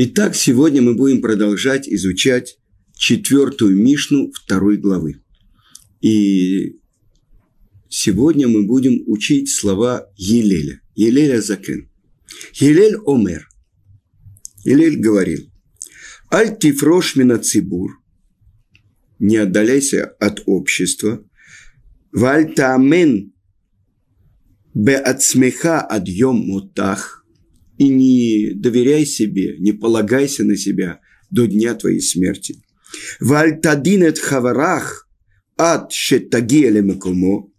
Итак, сегодня мы будем продолжать изучать четвертую Мишну второй главы. И сегодня мы будем учить слова Елеля. Елеля Закен. Елель Омер. Елель говорил, «Аль тифрош мина цибур» не отдаляйся от общества, «Валь таамен бе ацмеха адьем мутах» и не доверяй себе, не полагайся на себя до дня твоей смерти. Вальтадинет хаварах ад шетагиэле мекумо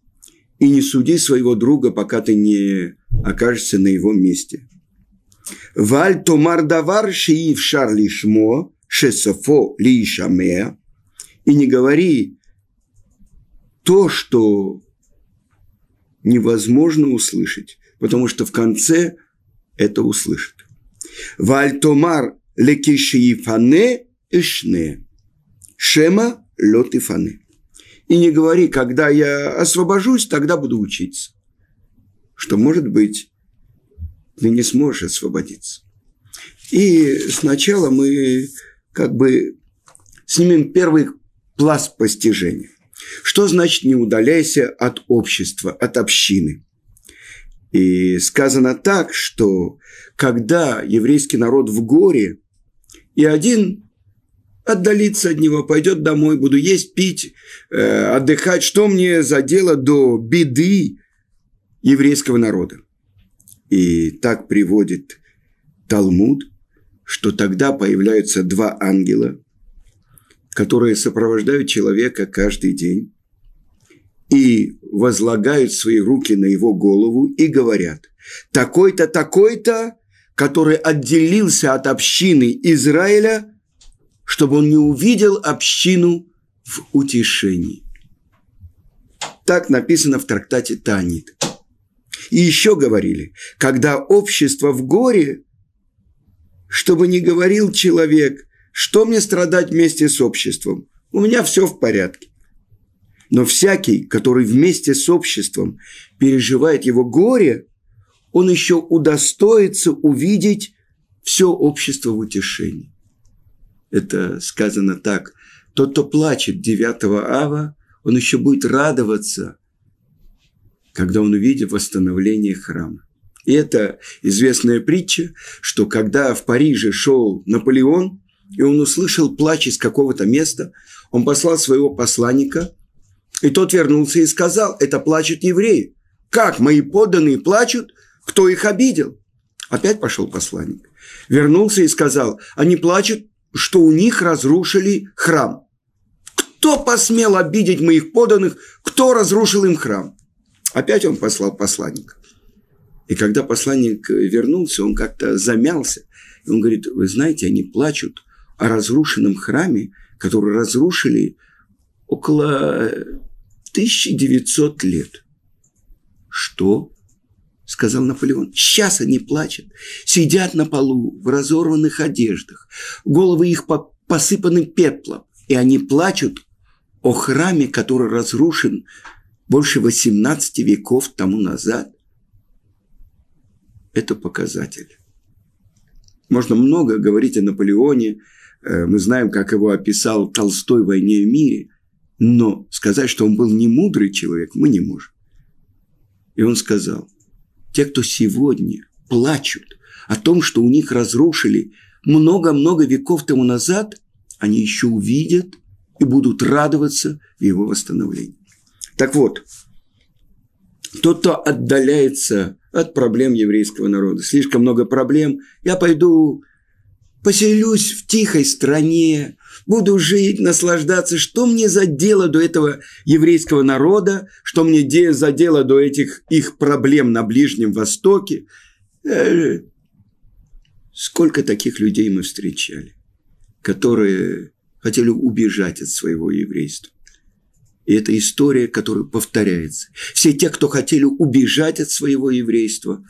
и не суди своего друга, пока ты не окажешься на его месте. Валь томар давар шиив шар лишмо шесофо лишамея и не говори то, что невозможно услышать, потому что в конце – это услышит. Вальтомар лекишиифане ишне. Шема лотифане. И не говори, когда я освобожусь, тогда буду учиться. Что, может быть, ты не сможешь освободиться. И сначала мы как бы снимем первый пласт постижения. Что значит не удаляйся от общества, от общины? И сказано так, что когда еврейский народ в горе, и один отдалится от него, пойдет домой, буду есть, пить, э, отдыхать, что мне за дело до беды еврейского народа. И так приводит Талмуд, что тогда появляются два ангела, которые сопровождают человека каждый день и возлагают свои руки на его голову и говорят, такой-то, такой-то, который отделился от общины Израиля, чтобы он не увидел общину в утешении. Так написано в трактате Танит. И еще говорили, когда общество в горе, чтобы не говорил человек, что мне страдать вместе с обществом, у меня все в порядке. Но всякий, который вместе с обществом переживает его горе, он еще удостоится увидеть все общество в утешении. Это сказано так. Тот, кто плачет 9 ава, он еще будет радоваться, когда он увидит восстановление храма. И это известная притча, что когда в Париже шел Наполеон, и он услышал плач из какого-то места, он послал своего посланника – и тот вернулся и сказал, это плачут евреи. Как мои подданные плачут? Кто их обидел? Опять пошел посланник. Вернулся и сказал, они плачут, что у них разрушили храм. Кто посмел обидеть моих подданных? Кто разрушил им храм? Опять он послал посланника. И когда посланник вернулся, он как-то замялся. И он говорит, вы знаете, они плачут о разрушенном храме, который разрушили около 1900 лет. Что? сказал Наполеон. Сейчас они плачут, сидят на полу в разорванных одеждах, головы их посыпаны пеплом, и они плачут о храме, который разрушен больше 18 веков тому назад. Это показатель. Можно много говорить о Наполеоне. Э, мы знаем, как его описал Толстой в «Войне и мире». Но сказать, что он был не мудрый человек, мы не можем. И он сказал, те, кто сегодня плачут о том, что у них разрушили много-много веков тому назад, они еще увидят и будут радоваться его восстановлении. Так вот, тот, кто отдаляется от проблем еврейского народа, слишком много проблем, я пойду поселюсь в тихой стране, буду жить, наслаждаться. Что мне за дело до этого еврейского народа? Что мне за дело до этих их проблем на Ближнем Востоке? Э, сколько таких людей мы встречали, которые хотели убежать от своего еврейства. И это история, которая повторяется. Все те, кто хотели убежать от своего еврейства,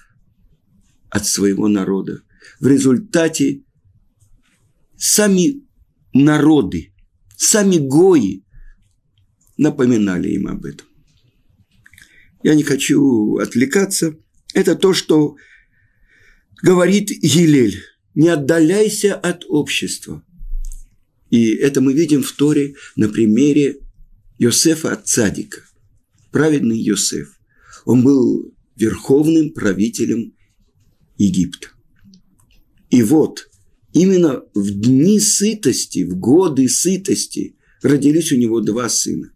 от своего народа, в результате сами народы, сами гои напоминали им об этом. Я не хочу отвлекаться. Это то, что говорит Елель. не отдаляйся от общества. И это мы видим в Торе на примере Йосефа от Цадика, праведный Йосеф. Он был верховным правителем Египта. И вот, именно в дни сытости, в годы сытости родились у него два сына.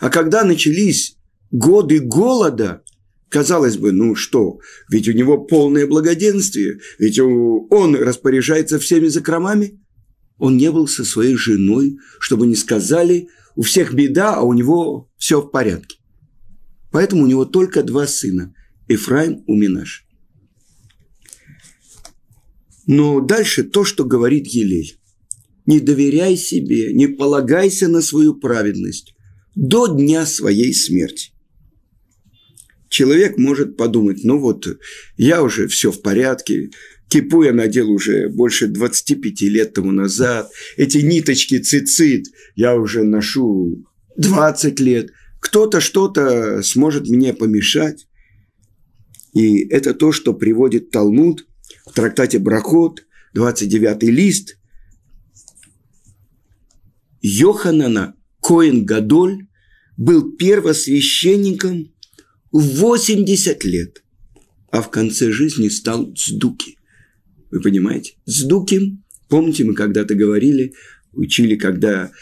А когда начались годы голода, казалось бы, ну что, ведь у него полное благоденствие, ведь он распоряжается всеми закромами. Он не был со своей женой, чтобы не сказали, у всех беда, а у него все в порядке. Поэтому у него только два сына – Ефраим и Минаш. Но дальше то, что говорит Елей. Не доверяй себе, не полагайся на свою праведность до дня своей смерти. Человек может подумать, ну вот, я уже все в порядке, кипу я надел уже больше 25 лет тому назад, эти ниточки цицит я уже ношу 20 лет, кто-то что-то сможет мне помешать. И это то, что приводит Талмуд в трактате Брахот, 29 лист. Йоханана Коин Гадоль был первосвященником в 80 лет, а в конце жизни стал Цдуки. Вы понимаете? Цдуки, помните, мы когда-то говорили, учили, когда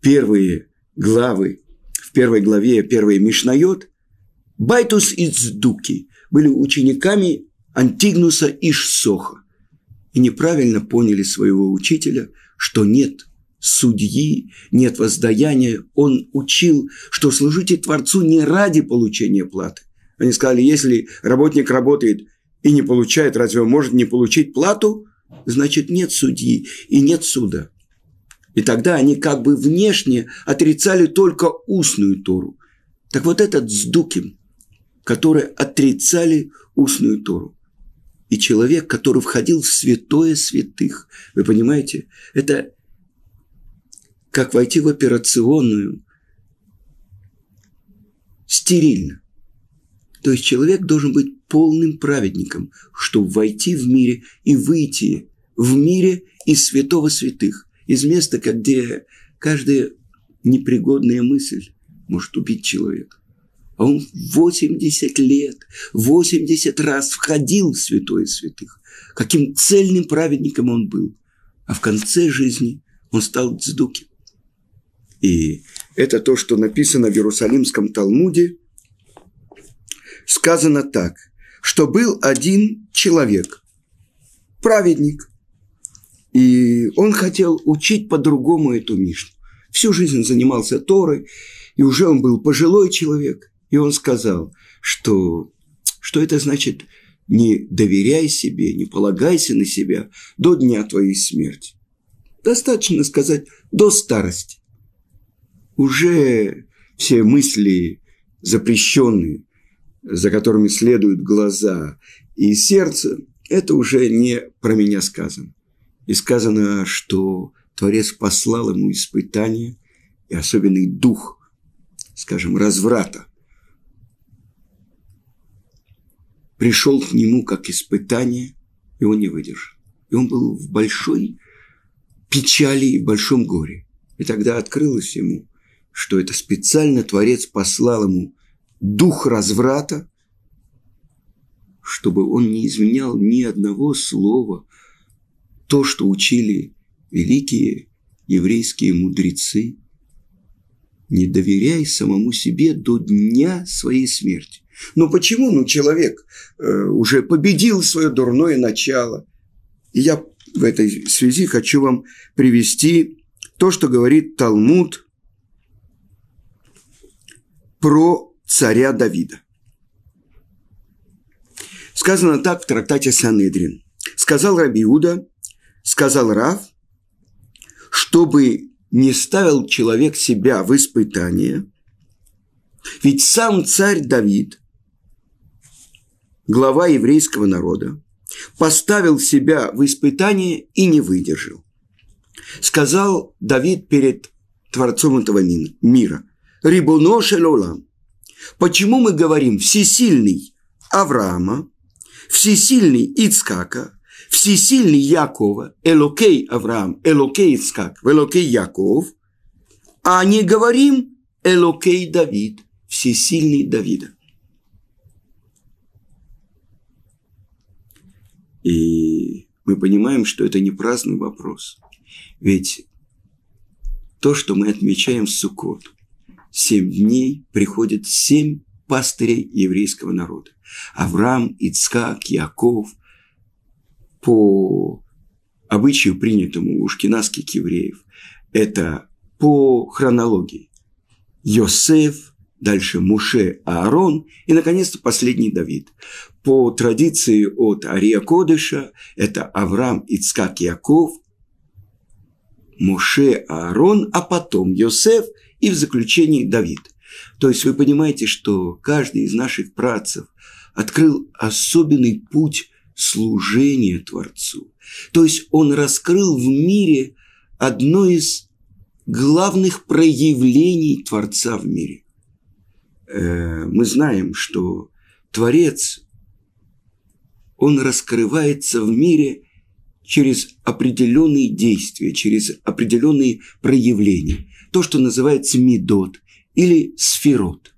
первые главы, в первой главе, первый Мишнайот, Байтус и Цадок были учениками Антигноса иш Сохо и неправильно поняли своего учителя, что нет судьи, нет воздаяния. Он учил, что служите Творцу не ради получения платы. Они сказали, если работник работает и не получает, разве он может не получить плату? Значит, нет судьи и нет суда. И тогда они как бы внешне отрицали только устную Тору. Так вот этот Сдуким, которые отрицали устную Тору и человек, который входил в святое святых. Вы понимаете? Это как войти в операционную стерильно. То есть человек должен быть полным праведником, чтобы войти в мире и выйти в мире из святого святых, из места, где каждая непригодная мысль может убить человека. А он 80 лет, 80 раз входил в святое святых. Каким цельным праведником он был. А в конце жизни он стал цдуки. И это то, что написано в Иерусалимском Талмуде. Сказано так, что был один человек, праведник, и он хотел учить по-другому эту Мишну. Всю жизнь занимался Торой, и уже он был пожилой человек. И он сказал, что, что это значит не доверяй себе, не полагайся на себя до дня твоей смерти. Достаточно сказать до старости. Уже все мысли запрещенные, за которыми следуют глаза и сердце, это уже не про меня сказано. И сказано, что Творец послал ему испытание и особенный дух, скажем, разврата, пришел к нему как испытание, и он не выдержал. И он был в большой печали и большом горе. И тогда открылось ему, что это специально Творец послал ему дух разврата, чтобы он не изменял ни одного слова, то, что учили великие еврейские мудрецы. Не доверяй самому себе до дня своей смерти. Но почему? Ну, человек э, уже победил свое дурное начало. И я в этой связи хочу вам привести то, что говорит Талмуд про царя Давида. Сказано так в трактате Санедрин. Сказал Рабиуда, сказал Рав, чтобы не ставил человек себя в испытание, ведь сам царь Давид глава еврейского народа, поставил себя в испытание и не выдержал. Сказал Давид перед Творцом этого мира, «Рибуно шелолам». Почему мы говорим «всесильный Авраама», «всесильный Ицкака», Всесильный Якова, Элокей Авраам, Элокей Ицкак, Элокей Яков, а не говорим Элокей Давид, всесильный Давида. И мы понимаем, что это не праздный вопрос. Ведь то, что мы отмечаем Суккот, семь дней приходят семь пастырей еврейского народа. Авраам, Ицкак, Яков. По обычаю, принятому у шкинавских евреев, это по хронологии. Йосеф, дальше Муше, Аарон и, наконец-то, последний Давид. По традиции от Ария Кодыша это Авраам, Ицкак, Яков, Муше, Аарон, а потом Йосеф и в заключении Давид. То есть вы понимаете, что каждый из наших працев открыл особенный путь служения Творцу. То есть он раскрыл в мире одно из главных проявлений Творца в мире. Э, мы знаем, что Творец, он раскрывается в мире через определенные действия, через определенные проявления. То, что называется медот или сферот.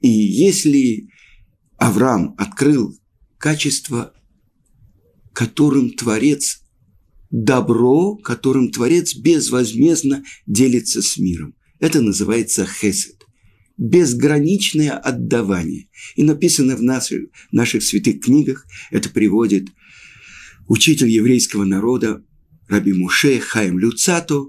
И если Авраам открыл качество, которым Творец добро, которым Творец безвозмездно делится с миром. Это называется хесед. Безграничное отдавание. И написано в наших, в наших святых книгах, это приводит учитель еврейского народа Раби Муше Хаим Люцато,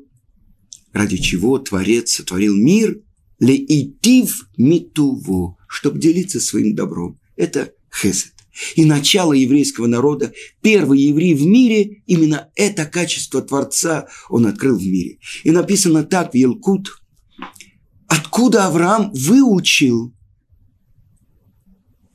ради чего Творец сотворил мир, леитив митуво, чтобы делиться своим добром. Это хесед. И начало еврейского народа, первый еврей в мире, именно это качество Творца он открыл в мире. И написано так в Елкут, откуда Авраам выучил,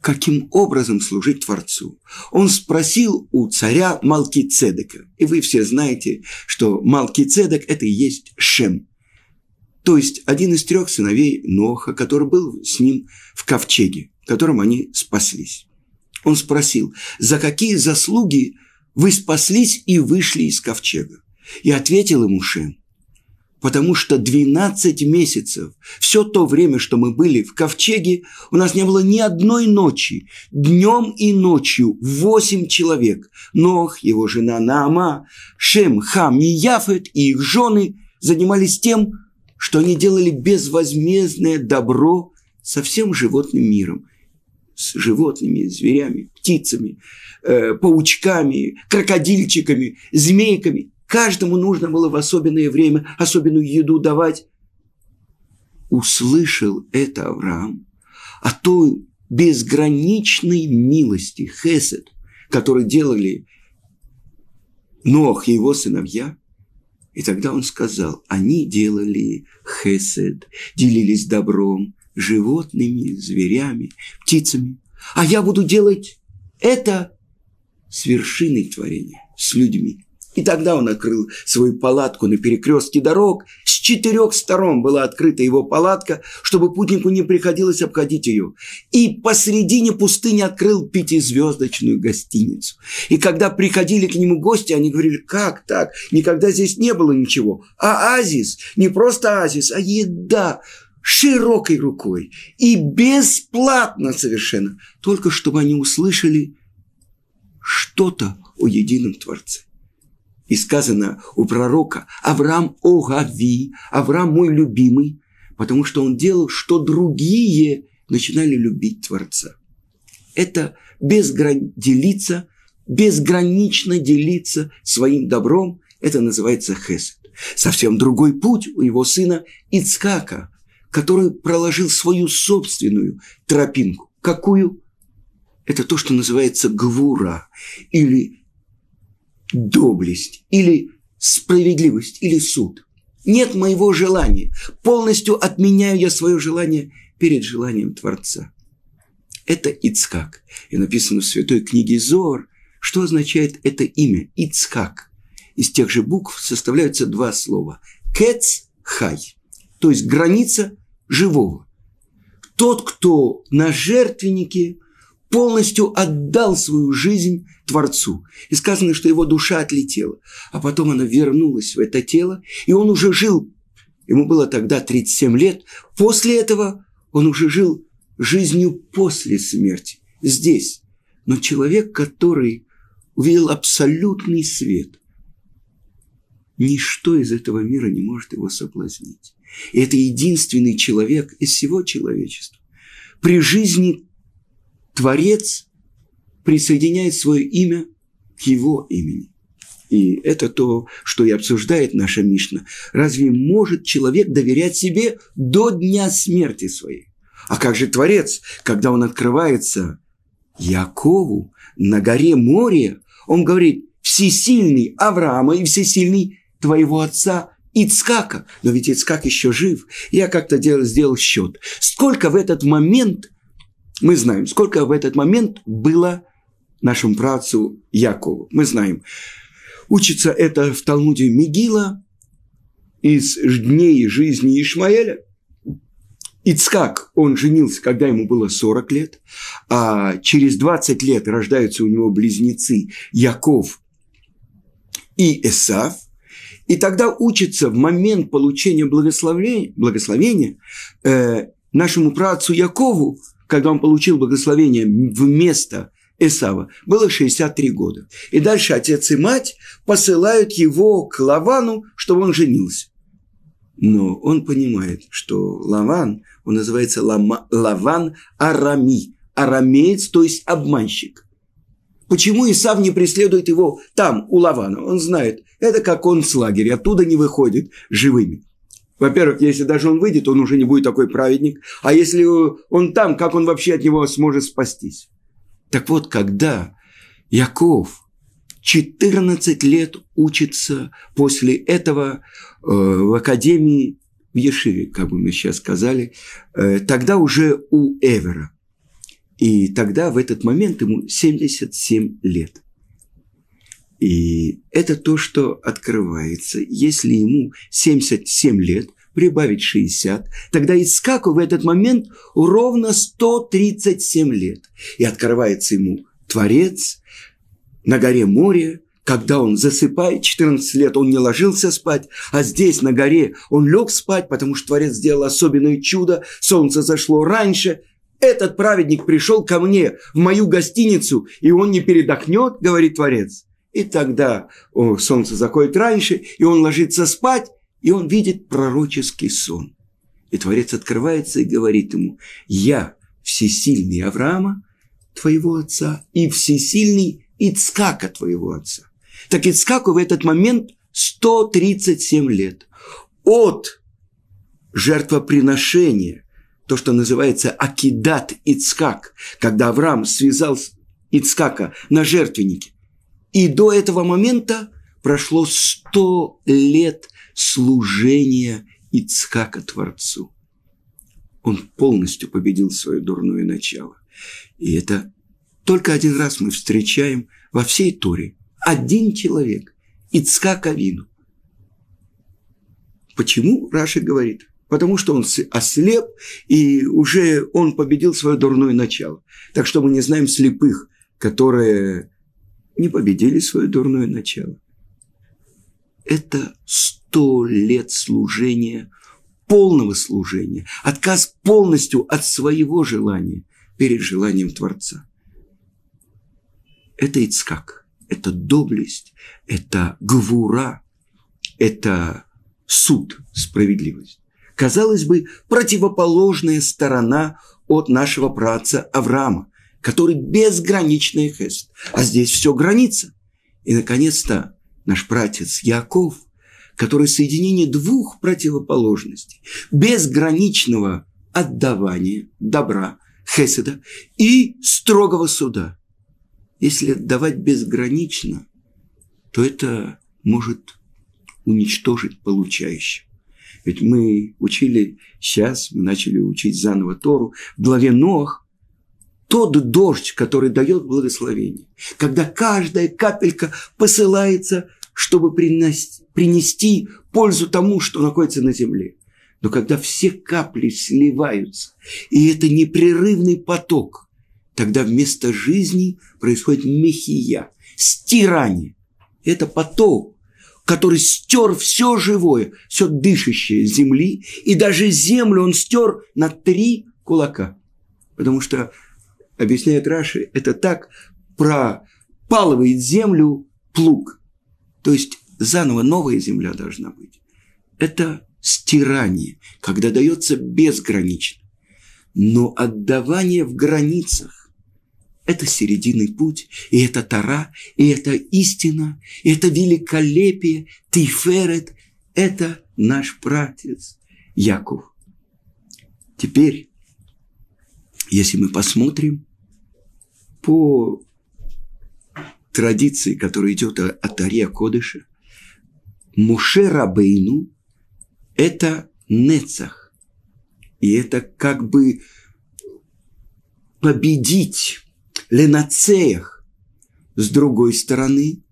каким образом служить Творцу. Он спросил у царя Малкицедека. И вы все знаете, что Малкицедек – это и есть Шем. То есть один из трех сыновей Ноха, который был с ним в ковчеге, в котором они спаслись. Он спросил, за какие заслуги вы спаслись и вышли из ковчега? И ответил ему Шем, потому что 12 месяцев, все то время, что мы были в ковчеге, у нас не было ни одной ночи, днем и ночью восемь человек. Нох, его жена Наама, Шем, Хам и Яфет и их жены занимались тем, что они делали безвозмездное добро со всем животным миром – с животными, зверями, птицами, э, паучками, крокодильчиками, змейками. Каждому нужно было в особенное время особенную еду давать. Услышал это Авраам о той безграничной милости, хесед, который делали Нох и его сыновья. И тогда он сказал, они делали хесед, делились добром, животными, зверями, птицами. А я буду делать это с вершиной творения, с людьми. И тогда он открыл свою палатку на перекрестке дорог. С четырех сторон была открыта его палатка, чтобы путнику не приходилось обходить ее. И посредине пустыни открыл пятизвездочную гостиницу. И когда приходили к нему гости, они говорили, как так? Никогда здесь не было ничего. А азис, не просто азис, а еда, широкой рукой и бесплатно совершенно, только чтобы они услышали что-то о едином Творце. И сказано у пророка Авраам Огави, Авраам мой любимый, потому что он делал, что другие начинали любить Творца. Это безгран... делиться, безгранично делиться своим добром, это называется хесед. Совсем другой путь у его сына Ицкака, который проложил свою собственную тропинку. Какую? Это то, что называется гвура, или доблесть, или справедливость, или суд. Нет моего желания. Полностью отменяю я свое желание перед желанием Творца. Это Ицхак. И написано в святой книге Зор, что означает это имя Ицхак. Из тех же букв составляются два слова. Кец хай, то есть граница живого. Тот, кто на жертвеннике полностью отдал свою жизнь Творцу. И сказано, что его душа отлетела. А потом она вернулась в это тело, и он уже жил. Ему было тогда 37 лет. После этого он уже жил жизнью после смерти. Здесь. Но человек, который увидел абсолютный свет, ничто из этого мира не может его соблазнить. И это единственный человек из всего человечества. При жизни Творец присоединяет свое имя к его имени. И это то, что и обсуждает наша Мишна. Разве может человек доверять себе до дня смерти своей? А как же Творец, когда он открывается Якову на горе море, он говорит, всесильный Авраама и всесильный твоего отца Ицкака. Но ведь Ицкак еще жив. Я как-то делал, сделал счет. Сколько в этот момент, мы знаем, сколько в этот момент было нашему працу Якову. Мы знаем. Учится это в Талмуде Мигила из дней жизни Ишмаэля. Ицкак, он женился, когда ему было 40 лет, а через 20 лет рождаются у него близнецы Яков и Эсав, и тогда учится в момент получения благословения, благословения э, нашему працу Якову, когда он получил благословение вместо Эсава, было 63 года. И дальше отец и мать посылают его к Лавану, чтобы он женился. Но он понимает, что Лаван, он называется Лама, Лаван Арами, арамеец, то есть обманщик. Почему Исав не преследует его там, у Лавана? Он знает, это как он с лагеря, оттуда не выходит живыми. Во-первых, если даже он выйдет, он уже не будет такой праведник. А если он там, как он вообще от него сможет спастись? Так вот, когда Яков 14 лет учится после этого э, в академии в Ешиве, как бы мы сейчас сказали, э, тогда уже у Эвера. И тогда в этот момент ему 77 лет. И это то, что открывается. Если ему 77 лет, прибавить 60, тогда Ицкаку в этот момент ровно 137 лет. И открывается ему Творец на горе море, когда он засыпает, 14 лет он не ложился спать, а здесь на горе он лег спать, потому что Творец сделал особенное чудо, солнце зашло раньше, этот праведник пришел ко мне в мою гостиницу, и он не передохнет, говорит Творец. И тогда о, солнце заходит раньше, и он ложится спать, и он видит пророческий сон. И Творец открывается и говорит ему, я всесильный Авраама, твоего отца, и всесильный Ицкака, твоего отца. Так Ицкаку в этот момент 137 лет. От жертвоприношения, то, что называется Акидат Ицкак, когда Авраам связал Ицкака на жертвеннике. И до этого момента прошло 100 лет служения Ицкака Творцу. Он полностью победил свое дурное начало. И это только один раз мы встречаем во всей Торе. Один человек, Ицкак Авину. Почему Раши говорит? Потому что он ослеп, и уже он победил свое дурное начало. Так что мы не знаем слепых, которые не победили свое дурное начало. Это сто лет служения, полного служения, отказ полностью от своего желания перед желанием Творца. Это Ицкак, это доблесть, это гвура, это суд, справедливость. Казалось бы, противоположная сторона от нашего праца Авраама, который безграничный хест. А здесь все граница. И, наконец-то, наш братец Яков – который соединение двух противоположностей, безграничного отдавания добра, хеседа и строгого суда. Если отдавать безгранично, то это может уничтожить получающего. Ведь мы учили сейчас, мы начали учить заново Тору, в главе Нох, тот дождь, который дает благословение, когда каждая капелька посылается чтобы принести, принести пользу тому, что находится на земле. Но когда все капли сливаются, и это непрерывный поток, тогда вместо жизни происходит мехия, стирание. Это поток, который стер все живое, все дышащее земли, и даже землю он стер на три кулака. Потому что, объясняет Раши, это так пропалывает землю плуг. То есть заново новая земля должна быть. Это стирание, когда дается безгранично. Но отдавание в границах – это серединный путь, и это Тара, и это истина, и это великолепие, Тиферет – это наш братец Яков. Теперь, если мы посмотрим по традиции, которая идет от Ария Кодыша, Муше Рабейну – это Нецах. И это как бы победить Ленацеях. С другой стороны,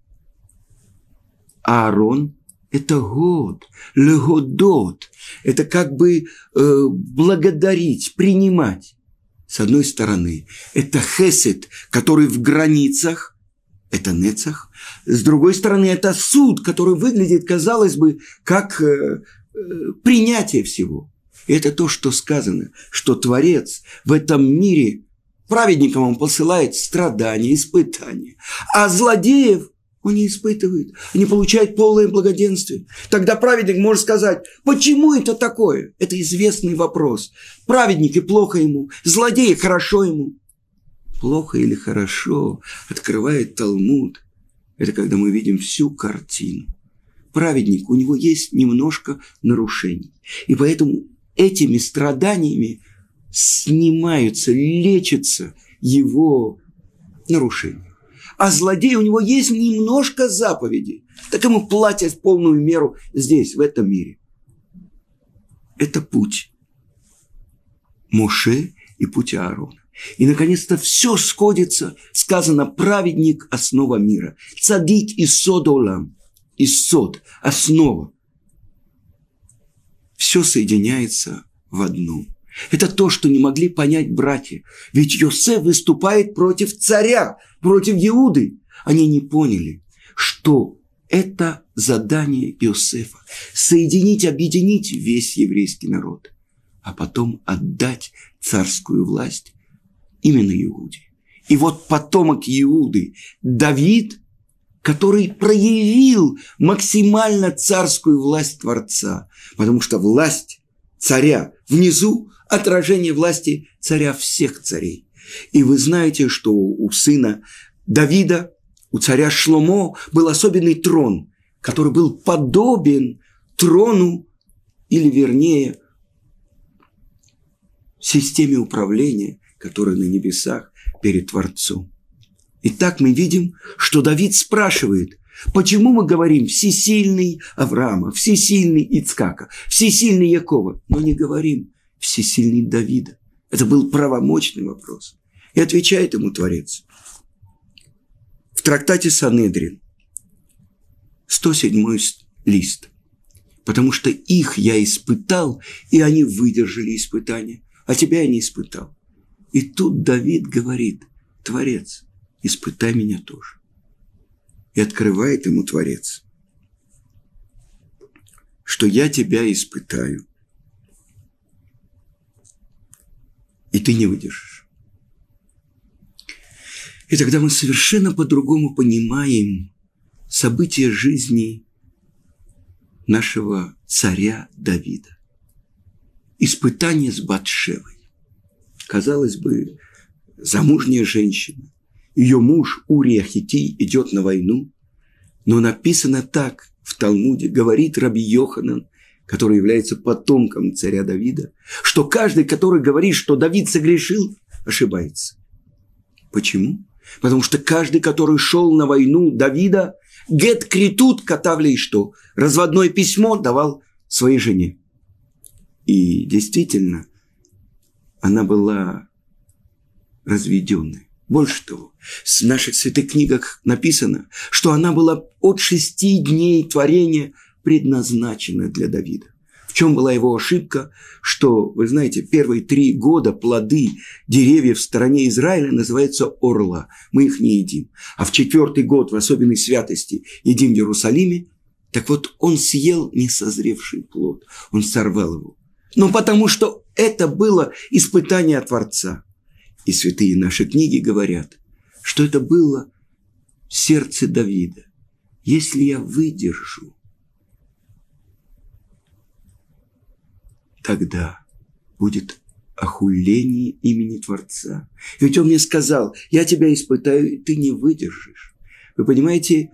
Аарон – это год, легодот. Это как бы э, благодарить, принимать. С одной стороны, это хесед, который в границах, это нецах. С другой стороны, это суд, который выглядит, казалось бы, как э, э, принятие всего. И это то, что сказано, что Творец в этом мире праведникам он посылает страдания, испытания, а злодеев он не испытывает, они получают полное благоденствие. Тогда праведник может сказать, почему это такое? Это известный вопрос. Праведники плохо ему, злодеи хорошо ему. Плохо или хорошо открывает Талмуд. Это когда мы видим всю картину. Праведник, у него есть немножко нарушений. И поэтому этими страданиями снимаются, лечатся его нарушения. А злодей, у него есть немножко заповедей. Так ему платят полную меру здесь, в этом мире. Это путь Моше и путь Аарона. И, наконец-то, все сходится. Сказано, праведник – основа мира. Цадик и содолам. И сод – основа все соединяется в одну. Это то, что не могли понять братья. Ведь Йосеф выступает против царя, против Иуды. Они не поняли, что это задание Иосифа – соединить, объединить весь еврейский народ, а потом отдать царскую власть именно Иуде. И вот потомок Иуды, Давид, который проявил максимально царскую власть Творца, потому что власть царя внизу – отражение власти царя всех царей. И вы знаете, что у сына Давида, у царя Шломо был особенный трон, который был подобен трону, или вернее, системе управления, которая на небесах перед Творцом. Итак, мы видим, что Давид спрашивает, почему мы говорим «всесильный Авраама», «всесильный Ицкака», «всесильный Якова», но не говорим «всесильный Давида». Это был правомочный вопрос. И отвечает ему Творец. В трактате Санедрин, 107 лист. Потому что их я испытал, и они выдержали испытание, а тебя я не испытал. И тут Давид говорит, Творец – испытай меня тоже. И открывает ему Творец, что я тебя испытаю, и ты не выдержишь. И тогда мы совершенно по-другому понимаем события жизни нашего царя Давида. Испытание с Батшевой. Казалось бы, замужняя женщина, ее муж Урия Хитий идет на войну, но написано так в Талмуде, говорит Раби Йоханан, который является потомком царя Давида, что каждый, который говорит, что Давид согрешил, ошибается. Почему? Потому что каждый, который шел на войну Давида, гет критут катавли что? Разводное письмо давал своей жене. И действительно, она была разведенной. Больше того, в наших святых книгах написано, что она была от шести дней творения предназначена для Давида. В чем была его ошибка? Что, вы знаете, первые три года плоды деревьев в стороне Израиля называются орла. Мы их не едим. А в четвертый год в особенной святости едим в Иерусалиме. Так вот, он съел несозревший плод. Он сорвал его. Ну, потому что это было испытание Творца. И святые наши книги говорят, что это было сердце Давида. Если я выдержу, тогда будет охуление имени Творца. Ведь он мне сказал, я тебя испытаю, и ты не выдержишь. Вы понимаете,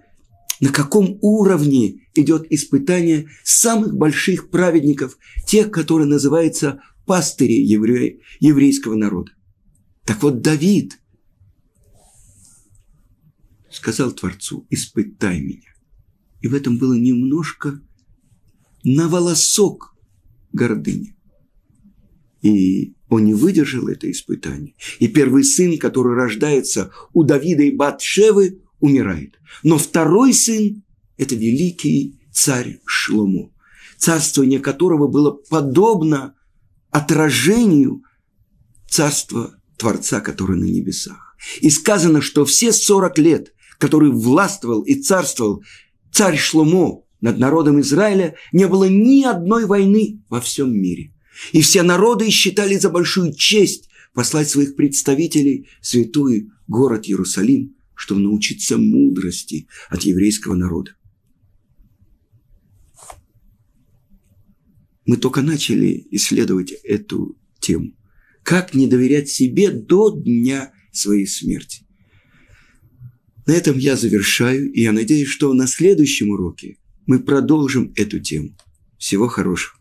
на каком уровне идет испытание самых больших праведников, тех, которые называются пастыри евре... еврейского народа. Так вот, Давид сказал Творцу, испытай меня. И в этом было немножко на волосок гордыни. И он не выдержал это испытание. И первый сын, который рождается у Давида и Батшевы, умирает. Но второй сын – это великий царь Шломо, царствование которого было подобно отражению царства Творца, который на небесах. И сказано, что все 40 лет, который властвовал и царствовал царь Шломо над народом Израиля, не было ни одной войны во всем мире. И все народы считали за большую честь послать своих представителей в святой город Иерусалим, чтобы научиться мудрости от еврейского народа. Мы только начали исследовать эту тему. Как не доверять себе до дня своей смерти. На этом я завершаю, и я надеюсь, что на следующем уроке мы продолжим эту тему. Всего хорошего.